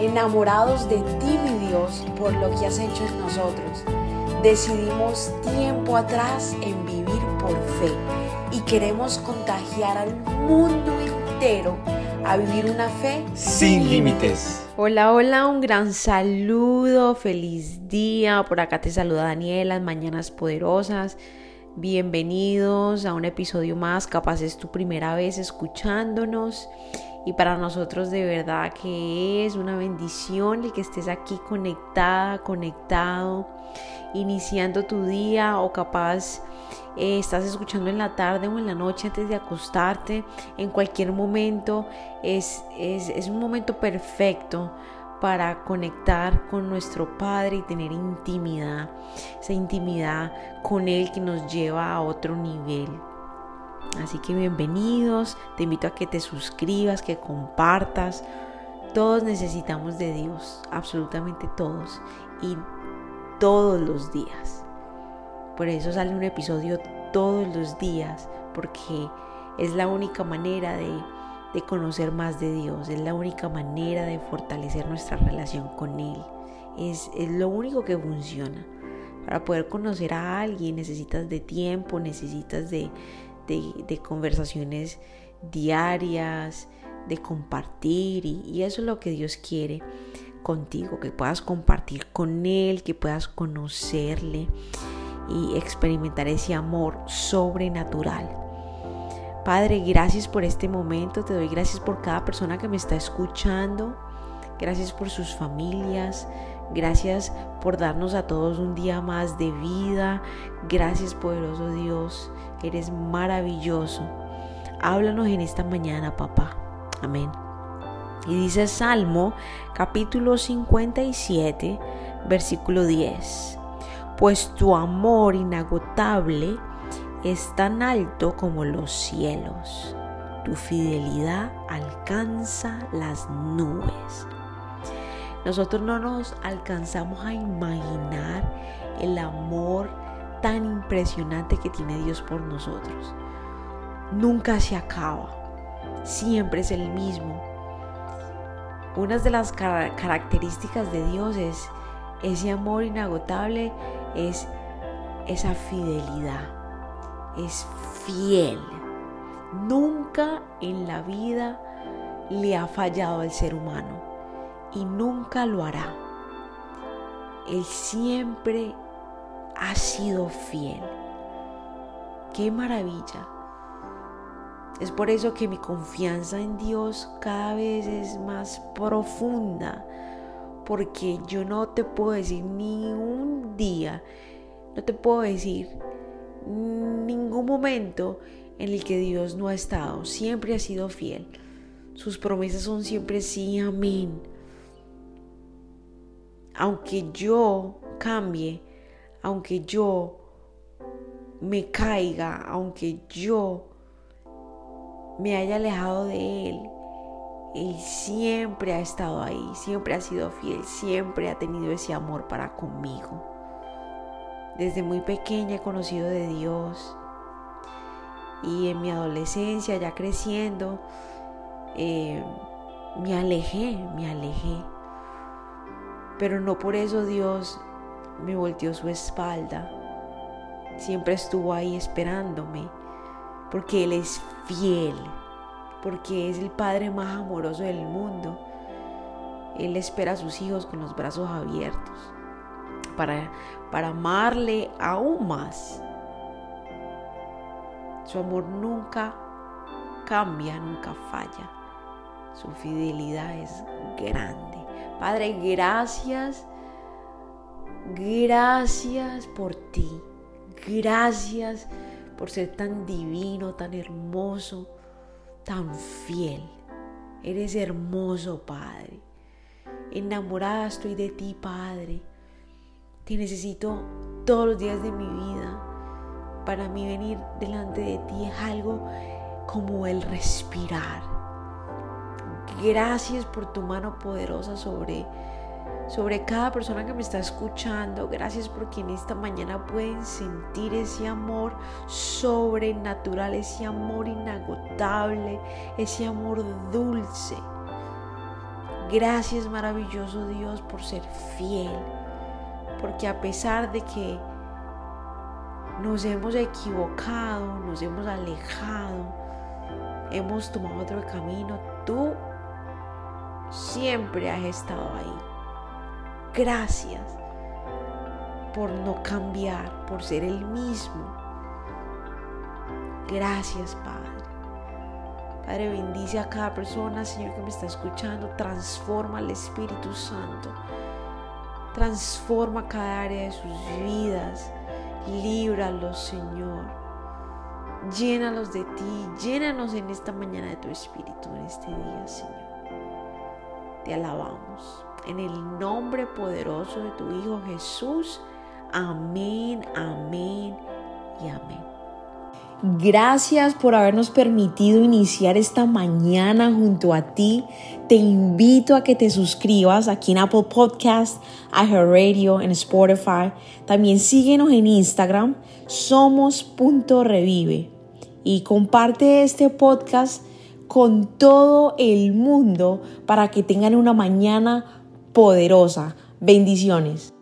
enamorados de ti, mi Dios, por lo que has hecho en nosotros. Decidimos tiempo atrás en vivir por fe y queremos contagiar al mundo entero a vivir una fe sin límites. Hola, hola, un gran saludo, feliz día. Por acá te saluda Daniela, Mañanas Poderosas. Bienvenidos a un episodio más, capaz es tu primera vez escuchándonos y para nosotros de verdad que es una bendición el que estés aquí conectada, conectado, iniciando tu día o capaz eh, estás escuchando en la tarde o en la noche antes de acostarte, en cualquier momento es, es, es un momento perfecto para conectar con nuestro Padre y tener intimidad, esa intimidad con Él que nos lleva a otro nivel. Así que bienvenidos, te invito a que te suscribas, que compartas. Todos necesitamos de Dios, absolutamente todos, y todos los días. Por eso sale un episodio todos los días, porque es la única manera de, de conocer más de Dios, es la única manera de fortalecer nuestra relación con Él. Es, es lo único que funciona. Para poder conocer a alguien necesitas de tiempo, necesitas de, de, conversaciones diarias, de compartir y, eso es lo que Dios quiere contigo, que puedas compartir con Él, que puedas conocerle y experimentar ese amor sobrenatural. Padre, gracias por este momento, te doy gracias por cada persona que me está escuchando, gracias por sus familias, gracias por darnos a todos un día más de vida, gracias poderoso Dios Eres maravilloso. Háblanos en esta mañana, papá. Amén. Y dice Salmo capítulo 57, versículo 10. Pues tu amor inagotable es tan alto como los cielos. Tu fidelidad alcanza las nubes. Nosotros no nos alcanzamos a imaginar el amor tan impresionante que tiene Dios por nosotros. Nunca se acaba, siempre es el mismo. Una de las características de Dios es ese amor inagotable, es esa fidelidad, es fiel. Nunca en la vida le ha fallado al ser humano y nunca lo hará. Él siempre ha sido fiel. Qué maravilla. Es por eso que mi confianza en Dios cada vez es más profunda, porque yo no te puedo decir ni un día, no te puedo decir ningún momento en el que Dios no ha estado, siempre ha sido fiel. Sus promesas son siempre sí, amén. Aunque yo cambie, aunque yo me caiga, aunque yo me haya alejado de Él, Él siempre ha estado ahí, siempre ha sido fiel, siempre ha tenido ese amor para conmigo. Desde muy pequeña he conocido de Dios y en mi adolescencia, ya creciendo, eh, me alejé, me alejé. Pero no por eso Dios me volteó su espalda. Siempre estuvo ahí esperándome, porque Él es fiel, porque es el Padre más amoroso del mundo. Él espera a sus hijos con los brazos abiertos para, para amarle aún más. Su amor nunca cambia, nunca falla. Su fidelidad es grande. Padre, gracias Gracias por ti. Gracias por ser tan divino, tan hermoso, tan fiel. Eres hermoso, Padre. Enamorada estoy de ti, Padre. Te necesito todos los días de mi vida. Para mí venir delante de ti es algo como el respirar. Gracias por tu mano poderosa sobre sobre cada persona que me está escuchando. Gracias porque en esta mañana pueden sentir ese amor sobrenatural, ese amor inagotable, ese amor dulce. Gracias maravilloso Dios por ser fiel, porque a pesar de que nos hemos equivocado, nos hemos alejado, hemos tomado otro camino, tú siempre has estado ahí. Gracias por no cambiar, por ser el mismo. Gracias, Padre. Padre, bendice a cada persona, Señor, que me está escuchando. Transforma al Espíritu Santo. Transforma cada área de sus vidas. Líbralos, Señor. Llénalos de ti. Llénanos en esta mañana de tu Espíritu, en este día, Señor. Te alabamos. En el nombre poderoso de tu Hijo Jesús. Amén, amén y amén. Gracias por habernos permitido iniciar esta mañana junto a ti. Te invito a que te suscribas aquí en Apple Podcast, Radio, en Spotify. También síguenos en Instagram, somos.revive. Y comparte este podcast con todo el mundo para que tengan una mañana poderosa. Bendiciones.